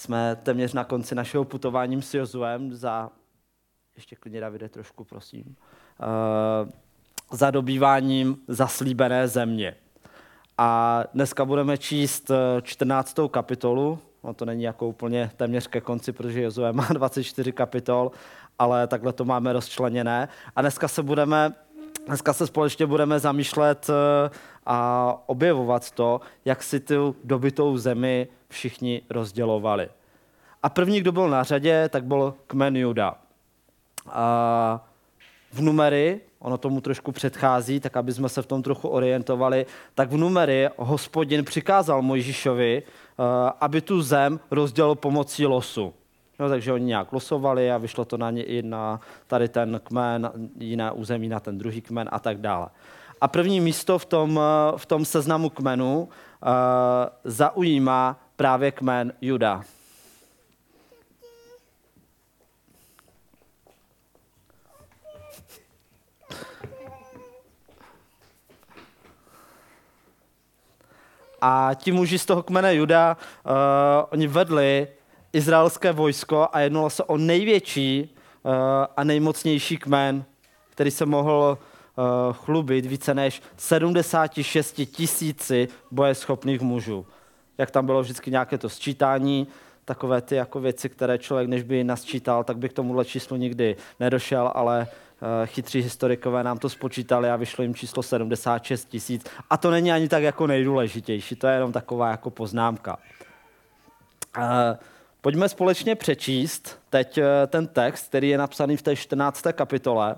jsme téměř na konci našeho putování s Jozuem za, ještě klidně Davide trošku, prosím, uh, za dobýváním zaslíbené země. A dneska budeme číst 14. Eh, kapitolu, no to není jako úplně téměř ke konci, protože Jozue má 24 kapitol, ale takhle to máme rozčleněné. A dneska se budeme Dneska se společně budeme zamýšlet eh, a objevovat to, jak si tu dobitou zemi všichni rozdělovali. A první, kdo byl na řadě, tak byl kmen Juda. A v numery, ono tomu trošku předchází, tak aby jsme se v tom trochu orientovali, tak v numery hospodin přikázal Mojžíšovi, eh, aby tu zem rozdělil pomocí losu. No, takže oni nějak losovali a vyšlo to na ně i na tady ten kmen, jiné území na ten druhý kmen a tak dále. A první místo v tom, v tom seznamu kmenů uh, zaujímá právě kmen Juda. A ti muži z toho kmene Juda, uh, oni vedli izraelské vojsko a jednalo se o největší uh, a nejmocnější kmen, který se mohl uh, chlubit více než 76 tisíci bojeschopných mužů. Jak tam bylo vždycky nějaké to sčítání, takové ty jako věci, které člověk, než by nasčítal, tak by k tomuhle číslu nikdy nedošel, ale uh, chytří historikové nám to spočítali a vyšlo jim číslo 76 tisíc. A to není ani tak jako nejdůležitější, to je jenom taková jako poznámka. Uh, Pojďme společně přečíst teď eh, ten text, který je napsaný v té 14. kapitole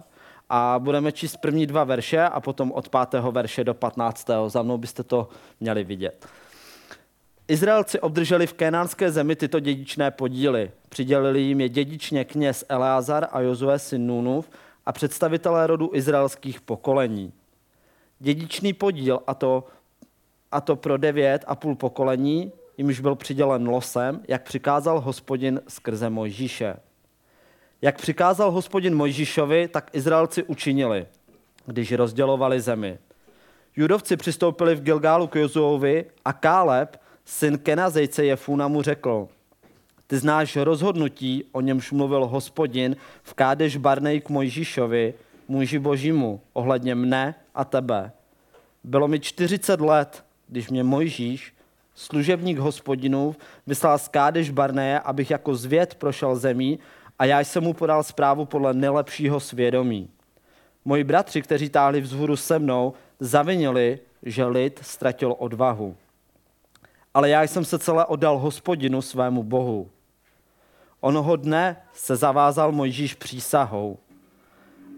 a budeme číst první dva verše a potom od 5. verše do 15. Za mnou byste to měli vidět. Izraelci obdrželi v kénánské zemi tyto dědičné podíly. Přidělili jim je dědičně kněz Eleazar a Jozue syn Nunův a představitelé rodu izraelských pokolení. Dědičný podíl, a to, a to pro devět a půl pokolení, jimž byl přidělen losem, jak přikázal hospodin skrze Mojžíše. Jak přikázal hospodin Mojžíšovi, tak Izraelci učinili, když rozdělovali zemi. Judovci přistoupili v Gilgálu k Jozuovi a Káleb, syn Kenazejce Jefuna, mu řekl, ty znáš rozhodnutí, o němž mluvil hospodin v Kádeš Barnej k Mojžíšovi, muži božímu, ohledně mne a tebe. Bylo mi 40 let, když mě Mojžíš, služebník hospodinův, vyslal z Kádeš Barneje, abych jako zvěd prošel zemí a já jsem mu podal zprávu podle nejlepšího svědomí. Moji bratři, kteří táhli vzhůru se mnou, zavinili, že lid ztratil odvahu. Ale já jsem se celé oddal hospodinu svému bohu. Onoho dne se zavázal Mojžíš přísahou.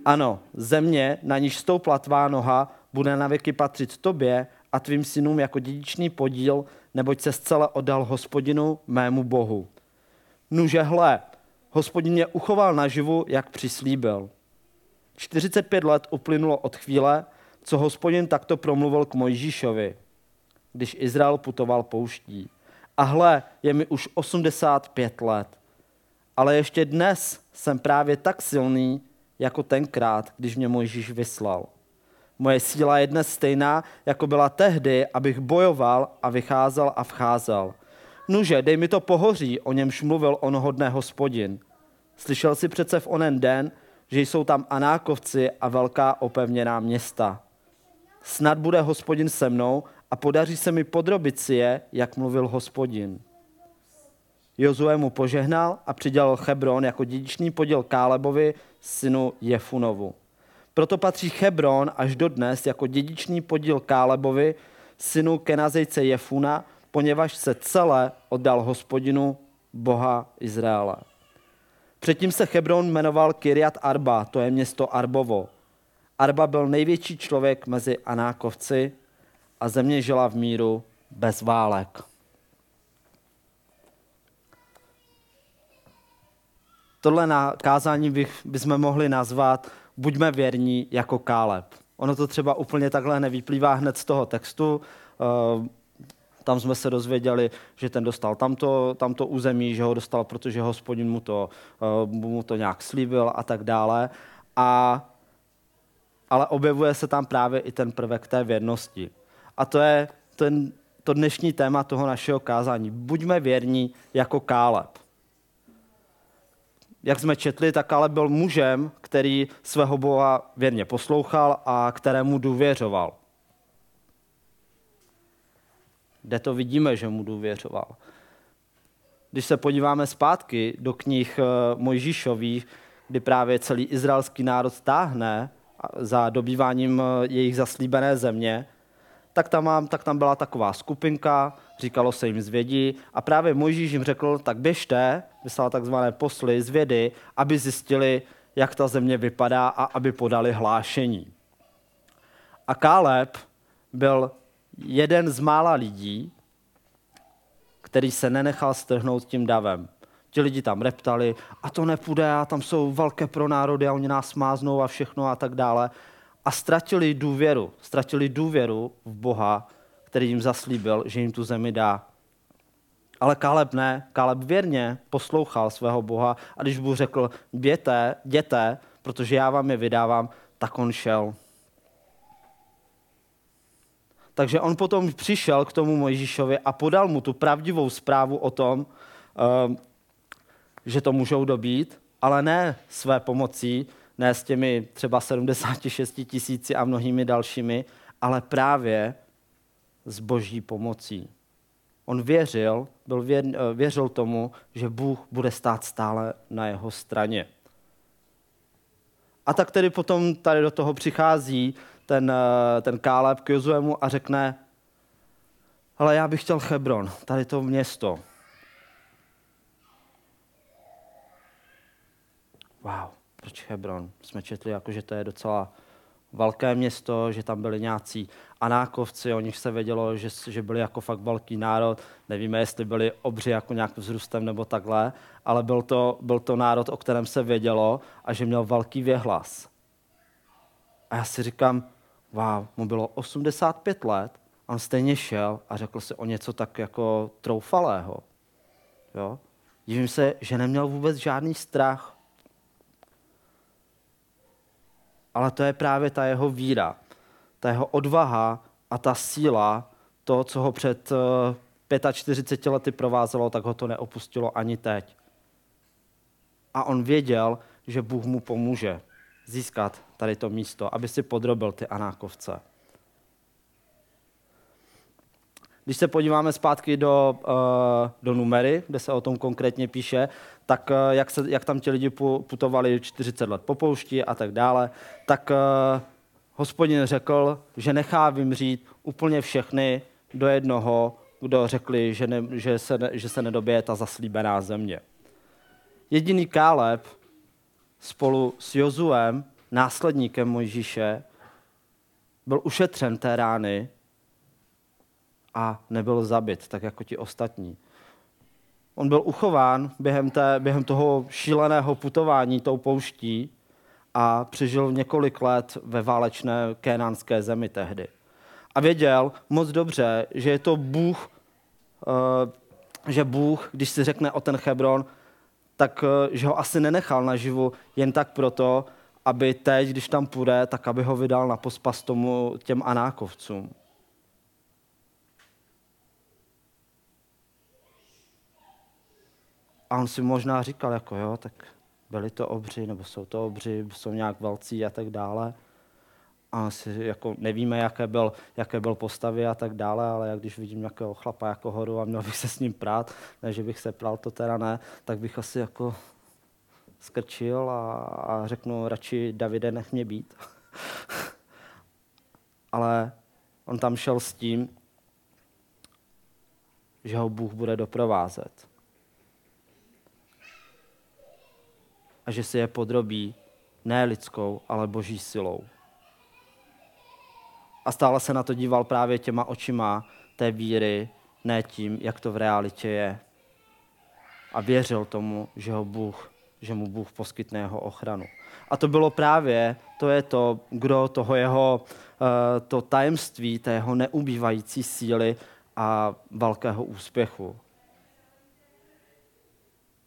Ano, země, na níž stoupla tvá noha, bude na věky patřit tobě a tvým synům jako dědičný podíl, neboť se zcela oddal hospodinu mému bohu. Nuže hle, hospodin mě uchoval naživu, jak přislíbil. 45 let uplynulo od chvíle, co hospodin takto promluvil k Mojžíšovi, když Izrael putoval pouští. A hle, je mi už 85 let. Ale ještě dnes jsem právě tak silný, jako tenkrát, když mě Mojžíš vyslal. Moje síla je dnes stejná, jako byla tehdy, abych bojoval a vycházel a vcházel. Nuže, dej mi to pohoří, o němž mluvil onoho dne hospodin. Slyšel si přece v onen den, že jsou tam Anákovci a velká opevněná města. Snad bude hospodin se mnou a podaří se mi podrobit si je, jak mluvil hospodin. Jozue mu požehnal a přidělal Hebron jako dědičný podíl Kálebovi, synu Jefunovu. Proto patří Hebron až dodnes jako dědičný podíl Kálebovi, synu Kenazejce Jefuna, poněvadž se celé oddal hospodinu Boha Izraele. Předtím se Hebron jmenoval Kiriat Arba, to je město Arbovo. Arba byl největší člověk mezi Anákovci a země žila v míru bez válek. Tohle na kázání bych, bychom mohli nazvat buďme věrní jako Káleb. Ono to třeba úplně takhle nevyplývá hned z toho textu. Eh, tam jsme se dozvěděli, že ten dostal tamto, tamto území, že ho dostal, protože hospodin mu to, eh, mu to nějak slíbil a tak dále. A, ale objevuje se tam právě i ten prvek té věrnosti. A to je ten, to dnešní téma toho našeho kázání. Buďme věrní jako Káleb. Jak jsme četli, tak Káleb byl mužem, který svého Boha věrně poslouchal a kterému důvěřoval. Kde to vidíme, že mu důvěřoval? Když se podíváme zpátky do knih eh, Mojžíšových, kdy právě celý izraelský národ táhne za dobýváním eh, jejich zaslíbené země, tak tam, mám, tak tam byla taková skupinka, říkalo se jim zvědi a právě Mojžíš jim řekl, tak běžte, vyslal takzvané posly zvědy, aby zjistili, jak ta země vypadá a aby podali hlášení. A Káleb byl jeden z mála lidí, který se nenechal strhnout tím davem. Ti lidi tam reptali, a to nepůjde, a tam jsou velké pronárody a oni nás máznou a všechno a tak dále. A ztratili důvěru. Ztratili důvěru v Boha, který jim zaslíbil, že jim tu zemi dá. Ale Kaleb ne. Kaleb věrně poslouchal svého Boha a když Bůh řekl, běte, jděte, protože já vám je vydávám, tak on šel. Takže on potom přišel k tomu Mojžíšovi a podal mu tu pravdivou zprávu o tom, eh, že to můžou dobít, ale ne své pomocí, ne s těmi třeba 76 tisíci a mnohými dalšími, ale právě s boží pomocí. On věřil, byl věr, eh, věřil tomu, že Bůh bude stát stále na jeho straně. A tak tedy potom tady do toho přichází ten, eh, ten Káleb k Jozuemu a řekne, ale já bych chtěl Hebron, tady to město. Wow, proč Hebron? Jsme četli, jako, že to je docela velké město, že tam byli nějací anákovci, o nich se vědělo, že, že byli jako fakt velký národ. Nevíme, jestli byli obři jako nějak vzrůstem nebo takhle, ale byl to, byl to národ, o kterém se vědělo a že měl velký věhlas. A já si říkám, wow, mu bylo 85 let, a on stejně šel a řekl si o něco tak jako troufalého. Jo? Divím se, že neměl vůbec žádný strach. Ale to je právě ta jeho víra, ta jeho odvaha a ta síla, to, co ho před 45 eh, lety provázelo, tak ho to neopustilo ani teď. A on věděl, že Bůh mu pomůže získat tady to místo, aby si podrobil ty anákovce. Když se podíváme zpátky do, uh, do numery, kde se o tom konkrétně píše, tak uh, jak, se, jak tam ti lidi putovali 40 let po poušti a tak dále, tak uh, hospodin řekl, že nechá vymřít úplně všechny do jednoho, kdo řekli, že, ne, že, se, že se nedobije ta zaslíbená země. Jediný Káleb spolu s Jozuem, následníkem Mojžíše, byl ušetřen té rány a nebyl zabit, tak jako ti ostatní. On byl uchován během, té, během toho šíleného putování tou pouští a přežil několik let ve válečné kénánské zemi tehdy. A věděl moc dobře, že je to Bůh, eh, že Bůh, když si řekne o ten Hebron, tak eh, že ho asi nenechal naživu jen tak proto, aby teď, když tam půjde, tak aby ho vydal na pospas tomu těm anákovcům. A on si možná říkal, jako jo, tak byli to obři, nebo jsou to obři, jsou nějak velcí a tak dále. A si jako nevíme, jaké byl, jaké byl postavy a tak dále, ale jak když vidím nějakého chlapa jako horu a měl bych se s ním prát, ne, že bych se pral, to teda ne, tak bych asi jako skrčil a, a řeknu radši Davide, nech mě být. ale on tam šel s tím, že ho Bůh bude doprovázet. A že se je podrobí ne lidskou, ale boží silou. A stále se na to díval právě těma očima té víry, ne tím, jak to v realitě je. A věřil tomu, že ho Bůh, že mu Bůh poskytne jeho ochranu. A to bylo právě, to je to, kdo toho jeho, eh, to tajemství, té jeho neubývající síly a velkého úspěchu.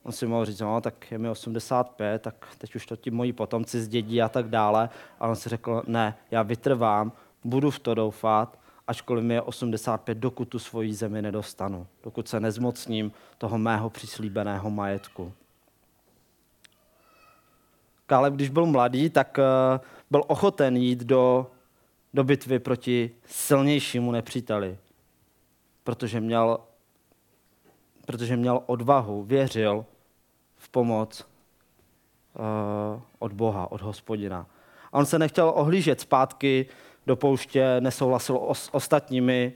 On si mohl říct, no, tak je mi 85, tak teď už to ti moji potomci zdědí a tak dále. A on si řekl, ne, já vytrvám, budu v to doufat ačkoliv mi je 85, dokud tu svoji zemi nedostanu, dokud se nezmocním toho mého přislíbeného majetku. Káleb, když byl mladý, tak eh, byl ochoten jít do, do bitvy proti silnějšímu nepříteli, protože měl, protože měl odvahu, věřil v pomoc uh, od Boha, od hospodina. A on se nechtěl ohlížet zpátky do pouště, nesouhlasil s ostatními,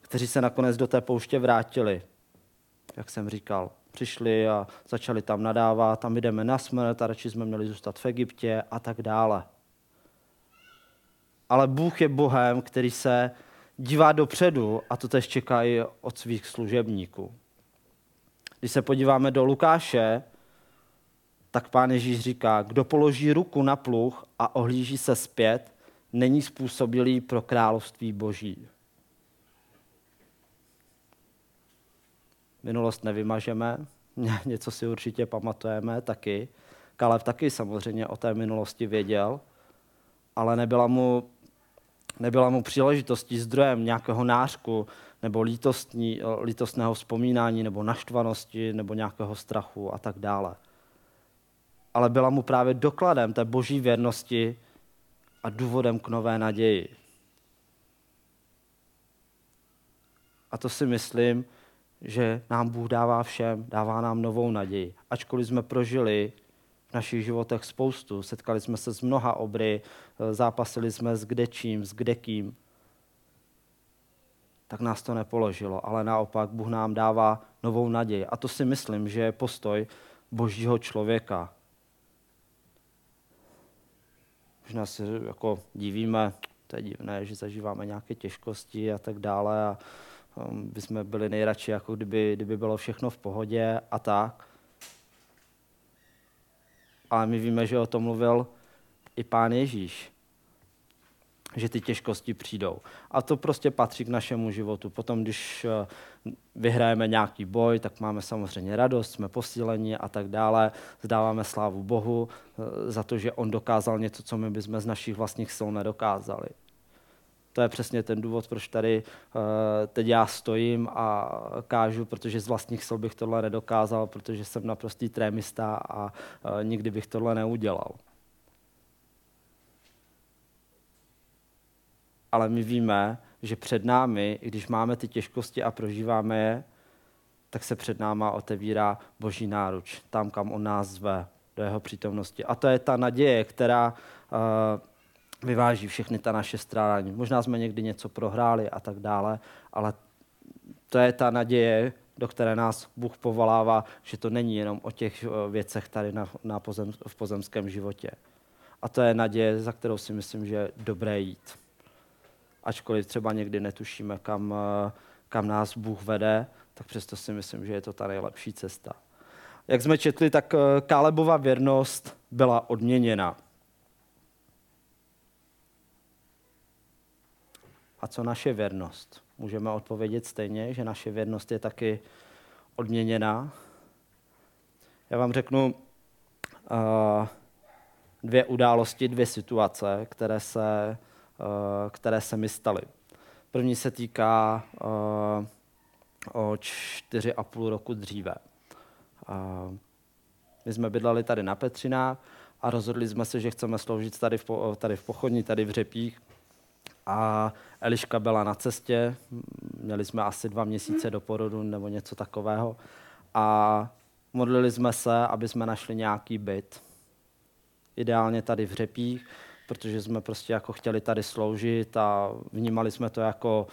kteří se nakonec do té pouště vrátili. Jak jsem říkal, přišli a začali tam nadávat, tam jdeme na smrt a radši jsme měli zůstat v Egyptě a tak dále. Ale Bůh je Bohem, který se dívá dopředu a to tež čeká i od svých služebníků. Když se podíváme do Lukáše, tak pán Ježíš říká, kdo položí ruku na pluh a ohlíží se zpět, není způsobilý pro království boží. Minulost nevymažeme, něco si určitě pamatujeme taky. Kalev taky samozřejmě o té minulosti věděl, ale nebyla mu, nebyla mu příležitostí zdrojem nějakého nářku nebo lítostní, lítostného vzpomínání nebo naštvanosti nebo nějakého strachu a tak dále. Ale byla mu právě dokladem té boží věrnosti a důvodem k nové naději. A to si myslím, že nám Bůh dává všem, dává nám novou naději. Ačkoliv jsme prožili v našich životech spoustu, setkali jsme se s mnoha obry, zápasili jsme s kdečím, s kdekým, tak nás to nepoložilo, ale naopak Bůh nám dává novou naději. A to si myslím, že je postoj božího člověka. Možná si jako divíme, to je divné, že zažíváme nějaké těžkosti a tak dále a um, bychom byli nejradši, jako kdyby, kdyby bylo všechno v pohodě a tak. Ale my víme, že o tom mluvil i pán Ježíš že ty těžkosti přijdou. A to prostě patří k našemu životu. Potom, když eh, vyhrajeme nějaký boj, tak máme samozřejmě radost, jsme posíleni a tak dále. Zdáváme slávu Bohu eh, za to, že On dokázal něco, co my bychom z našich vlastních sil nedokázali. To je přesně ten důvod, proč tady uh, teď já stojím a kážu, protože z vlastních sil bych tohle nedokázal, protože jsem naprostý trémista a nikdy bych tohle neudělal. Ale my víme, že před námi, i když máme ty těžkosti a prožíváme je, tak se před náma otevírá Boží náruč, tam, kam On nás zve, do jeho přítomnosti. A to je ta naděje, která uh, vyváží všechny ta naše strádání. Možná jsme někdy něco prohráli a tak dále, ale to je ta naděje, do které nás Bůh povolává, že to není jenom o těch eh, věcech tady na, na pozem, v pozemském životě. A to je naděje, za kterou si myslím, že je dobré jít ačkoliv třeba někdy netušíme, kam, eh, kam nás Bůh vede, tak přesto si myslím, že je to ta nejlepší cesta. Jak jsme četli, tak eh, Kálebova věrnost byla odměněna. A co naše věrnost? Můžeme odpovědět stejně, že naše věrnost je taky odměněná. Já vám řeknu uh, dvě události, dvě situace, které se které se mi staly. První se týká eh, o čtyři a půl roku dříve. Eh, my jsme bydleli tady na Petřinách a rozhodli jsme se, že chceme sloužit tady v, tady v Pochodni, tady v Řepích. A Eliška byla na cestě, měli jsme asi dva měsíce do porodu nebo něco takového. A modlili jsme se, aby jsme našli nějaký byt. Ideálně tady v Řepích, protože jsme prostě jako chtěli tady sloužit a vnímali jsme to jako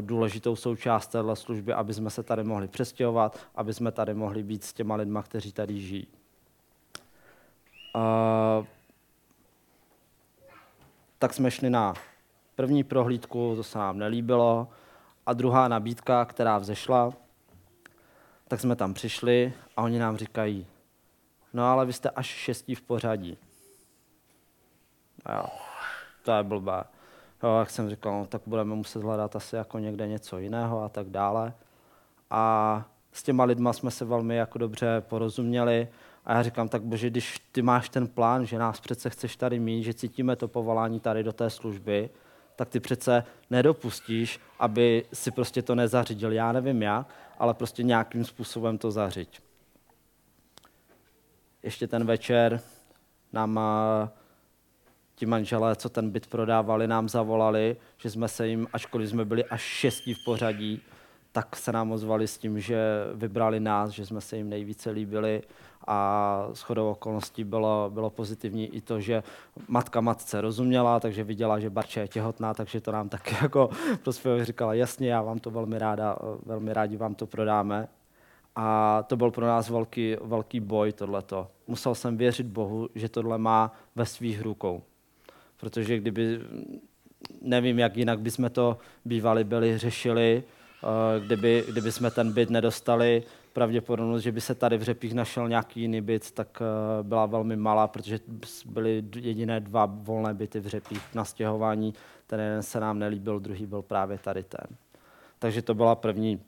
důležitou součást téhle služby, aby jsme se tady mohli přestěhovat, aby jsme tady mohli být s těma lidma, kteří tady žijí. Uh, tak jsme šli na první prohlídku, to se nám nelíbilo, a druhá nabídka, která vzešla, tak jsme tam přišli a oni nám říkají, no ale vy jste až šestí v pořadí. A jo, to je blbé. Jo, jak jsem říkal, no, tak budeme muset hledat asi jako někde něco jiného a tak dále. A s těma lidma jsme se velmi jako dobře porozuměli. A já říkám, tak bože, když ty máš ten plán, že nás přece chceš tady mít, že cítíme to povolání tady do té služby, tak ty přece nedopustíš, aby si prostě to nezařídil. Já nevím jak, ale prostě nějakým způsobem to zařiď. Ještě ten večer nám ti manželé, co ten byt prodávali, nám zavolali, že jsme se jim, ačkoliv jsme byli až šestí v pořadí, tak se nám ozvali s tím, že vybrali nás, že jsme se jim nejvíce líbili a shodou okolností bylo, bylo pozitivní i to, že matka matce rozuměla, takže viděla, že Barče je těhotná, takže to nám taky jako prostě říkala, jasně, já vám to velmi ráda, velmi rádi vám to prodáme. A to byl pro nás velký, velký boj tohleto. Musel jsem věřit Bohu, že tohle má ve svých rukou. Protože kdyby, nevím, jak jinak bychom to bývali byli řešili, eh, kdyby, kdyby jsme ten byt nedostali, pravděpodobnost, že by se tady v Řepích našel nějaký jiný byt, tak eh, byla velmi malá, protože byly jediné dva volné byty v Řepích na stěhování. Ten jeden se nám nelíbil, druhý byl právě tady ten. Takže to byla první,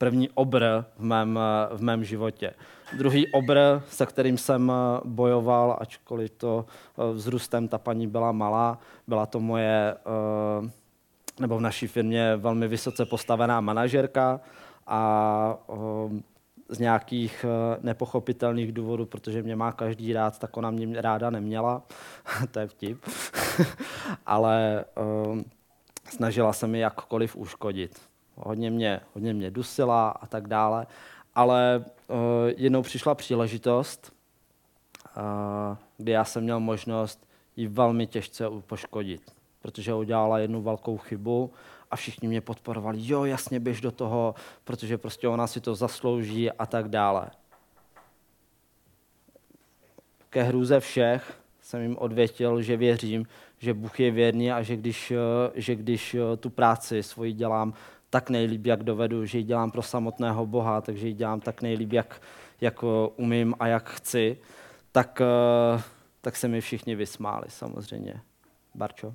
první obr v mém, eh, v mém životě. Druhý obr, se kterým jsem eh, bojoval, ačkoliv to vzrůstem ta paní byla malá, byla to moje, nebo v naší firmě velmi vysoce postavená manažerka, a z nějakých eh, nepochopitelných důvodů, protože mě má každý rád, tak ona mě ráda neměla. to je vtip. Ale snažila se mi jakkoliv uškodit. Hodně mě, hodně mě dusila a tak dále. Ale uh, jednou přišla příležitost, uh, kdy já jsem měl možnost ji velmi těžce poškodit, protože udělala jednu velkou chybu a všichni mě podporovali, jo, jasně, běž do toho, protože prostě ona si to zaslouží a tak dále. Ke hrůze všech jsem jim odvětil, že věřím, že Bůh je věrný a že když, že když tu práci svoji dělám tak nejlíp, jak dovedu, že ji dělám pro samotného Boha, takže ji dělám tak nejlíp, jak, jak umím a jak chci, tak, tak se mi všichni vysmáli samozřejmě. Barčo?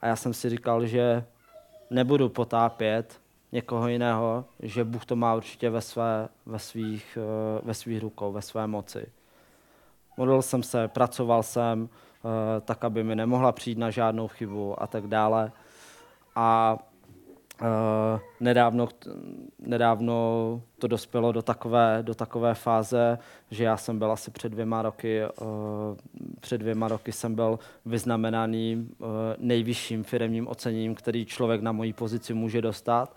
A já jsem si říkal, že nebudu potápět někoho jiného, že Bůh to má určitě ve, své, ve, svých, eh, ve svých rukou, ve své moci. Modlil jsem se, pracoval jsem, eh, tak, aby mi nemohla přijít na žádnou chybu a tak dále. A Uh, nedávno, nedávno to dospělo do takové, do takové fáze, že já jsem byl asi před dvěma roky, před dvěma roky jsem byl vyznamenaný nejvyšším firmním oceněním, který člověk na mojí pozici může dostat.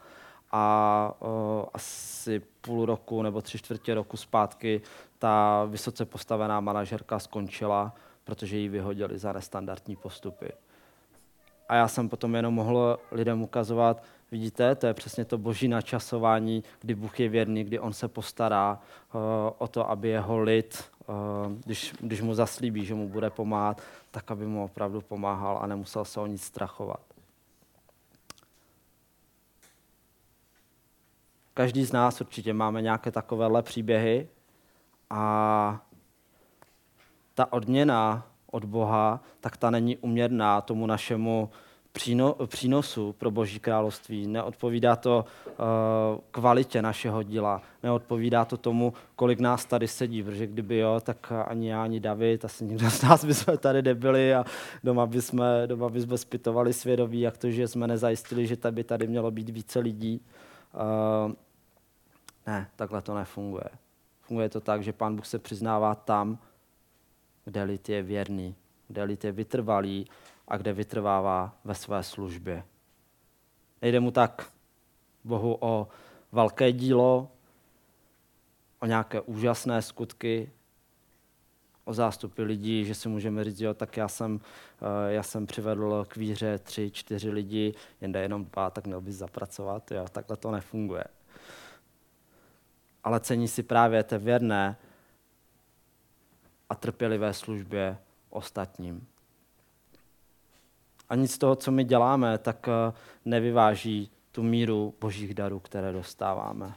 A uh, asi půl roku nebo tři čtvrtě roku zpátky ta vysoce postavená manažerka skončila, protože ji vyhodili za nestandardní postupy. A já jsem potom jenom mohl lidem ukazovat, Vidíte, to je přesně to boží načasování, kdy Bůh je věrný, kdy on se postará uh, o to, aby jeho lid, uh, když, když mu zaslíbí, že mu bude pomáhat, tak aby mu opravdu pomáhal a nemusel se o nic strachovat. Každý z nás určitě máme nějaké takovéhle příběhy a ta odměna od Boha, tak ta není uměrná tomu našemu příno, přínosu pro Boží království, neodpovídá to uh, kvalitě našeho díla, neodpovídá to tomu, kolik nás tady sedí, protože kdyby jo, tak ani já, ani David, asi nikdo z nás bychom tady nebyli a doma bychom, doma bychom zpytovali svědomí, jak to, že jsme nezajistili, že tady by tady mělo být více lidí. Uh, ne, takhle to nefunguje. Funguje to tak, že Pán Bůh se přiznává tam, kde lid je věrný, kde lid je vytrvalý a kde vytrvává ve své službě. Nejde mu tak Bohu o velké dílo, o nějaké úžasné skutky, o zástupy lidí, že si můžeme říct, jo, tak já jsem, eh, já jsem přivedl k víře tři, čtyři lidi, jen jenom dva, tak měl bys zapracovat. Jo, takhle to nefunguje. Ale cení si právě té věrné a trpělivé službě ostatním. A nic z toho, co my děláme, tak eh, nevyváží tu míru božích darů, které dostáváme.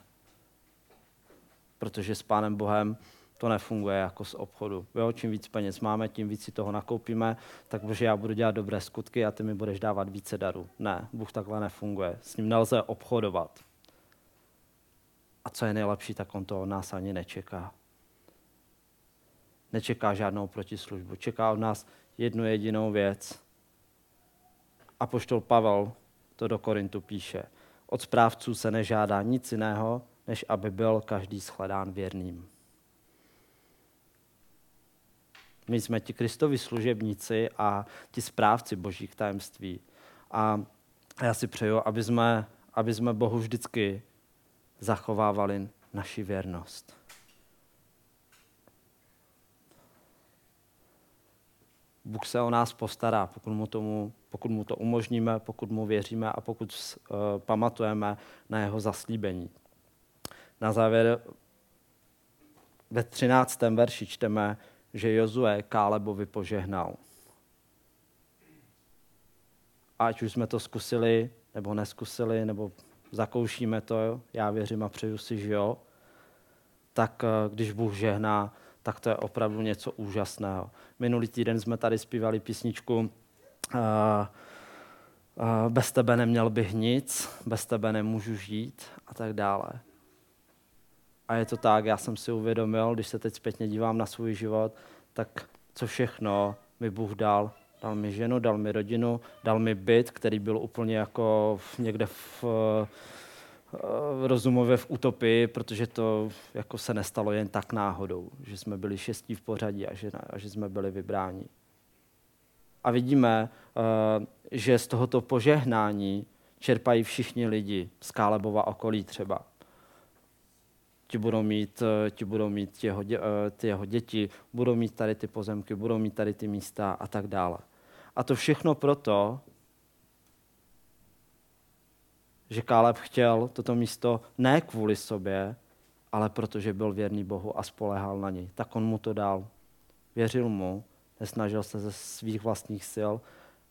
Protože s Pánem Bohem to nefunguje jako z obchodu. Jo, čím víc peněz máme, tím víc si toho nakoupíme, tak že já budu dělat dobré skutky a ty mi budeš dávat více darů. Ne, Bůh takhle nefunguje. S ním nelze obchodovat. A co je nejlepší, tak on to od nás ani nečeká. Nečeká žádnou protislužbu. Čeká od nás jednu jedinou věc. A poštol Pavel to do Korintu píše. Od správců se nežádá nic jiného, než aby byl každý shledán věrným. My jsme ti Kristovi služebníci a ti správci božích tajemství. A já si přeju, aby jsme, aby jsme Bohu vždycky zachovávali naši věrnost. Bůh se o nás postará, pokud mu, tomu, pokud mu to umožníme, pokud mu věříme a pokud uh, pamatujeme na jeho zaslíbení. Na závěr ve 13. verši čteme, že Jozue Kálebovi požehnal. Ať už jsme to zkusili, nebo neskusili, nebo zakoušíme to, já věřím a přeju si, že jo, tak eh, když Bůh žehná, tak to je opravdu něco úžasného. Minulý týden jsme tady zpívali písničku uh, uh, Bez tebe neměl bych nic, bez tebe nemůžu žít a tak dále. A je to tak, já jsem si uvědomil, když se teď zpětně dívám na svůj život, tak co všechno mi Bůh dal. Dal mi ženu, dal mi rodinu, dal mi byt, který byl úplně jako někde v, v rozumově v utopii, protože to jako se nestalo jen tak náhodou, že jsme byli šestí v pořadí a že, a že jsme byli vybráni. A vidíme, eh, že z tohoto požehnání čerpají všichni lidi z Kálebova okolí třeba ti budou mít, eh, ti budou mít ti jeho, eh, ty jeho děti, budou mít tady ty pozemky, budou mít tady ty místa a tak dále. A to všechno proto, že Káleb chtěl toto místo ne kvůli sobě, ale protože byl věrný Bohu a spolehal na něj. Tak on mu to dal. Věřil mu, nesnažil se ze svých vlastních sil,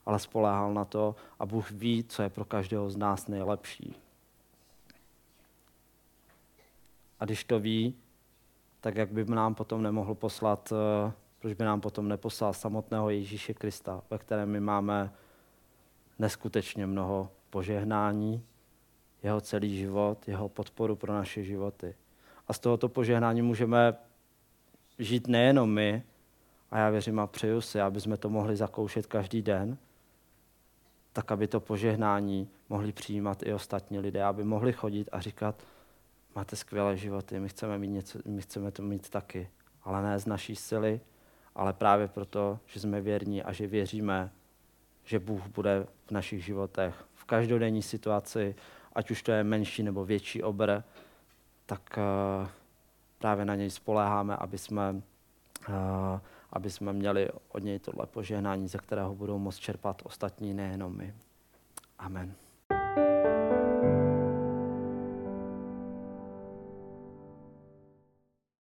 ale spoléhal na to a Bůh ví, co je pro každého z nás nejlepší. A když to ví, tak jak by nám potom nemohl poslat, eh, proč by nám potom neposlal samotného Ježíše Krista, ve kterém my máme neskutečně mnoho požehnání, jeho celý život, jeho podporu pro naše životy. A z tohoto požehnání můžeme žít nejenom my, a já věřím a přeju si, aby jsme to mohli zakoušet každý den, tak aby to požehnání mohli přijímat i ostatní lidé, aby mohli chodit a říkat, máte skvělé životy, my chceme, mít něco, my chceme to mít taky, ale ne z naší sily, ale právě proto, že jsme věrní a že věříme, že Bůh bude v našich životech. V každodenní situaci, ať už to je menší nebo větší obr, tak uh, právě na něj spoléháme, aby jsme, uh, aby jsme měli od něj tohle požehnání, ze kterého budou moct čerpat ostatní, nejenom my. Amen.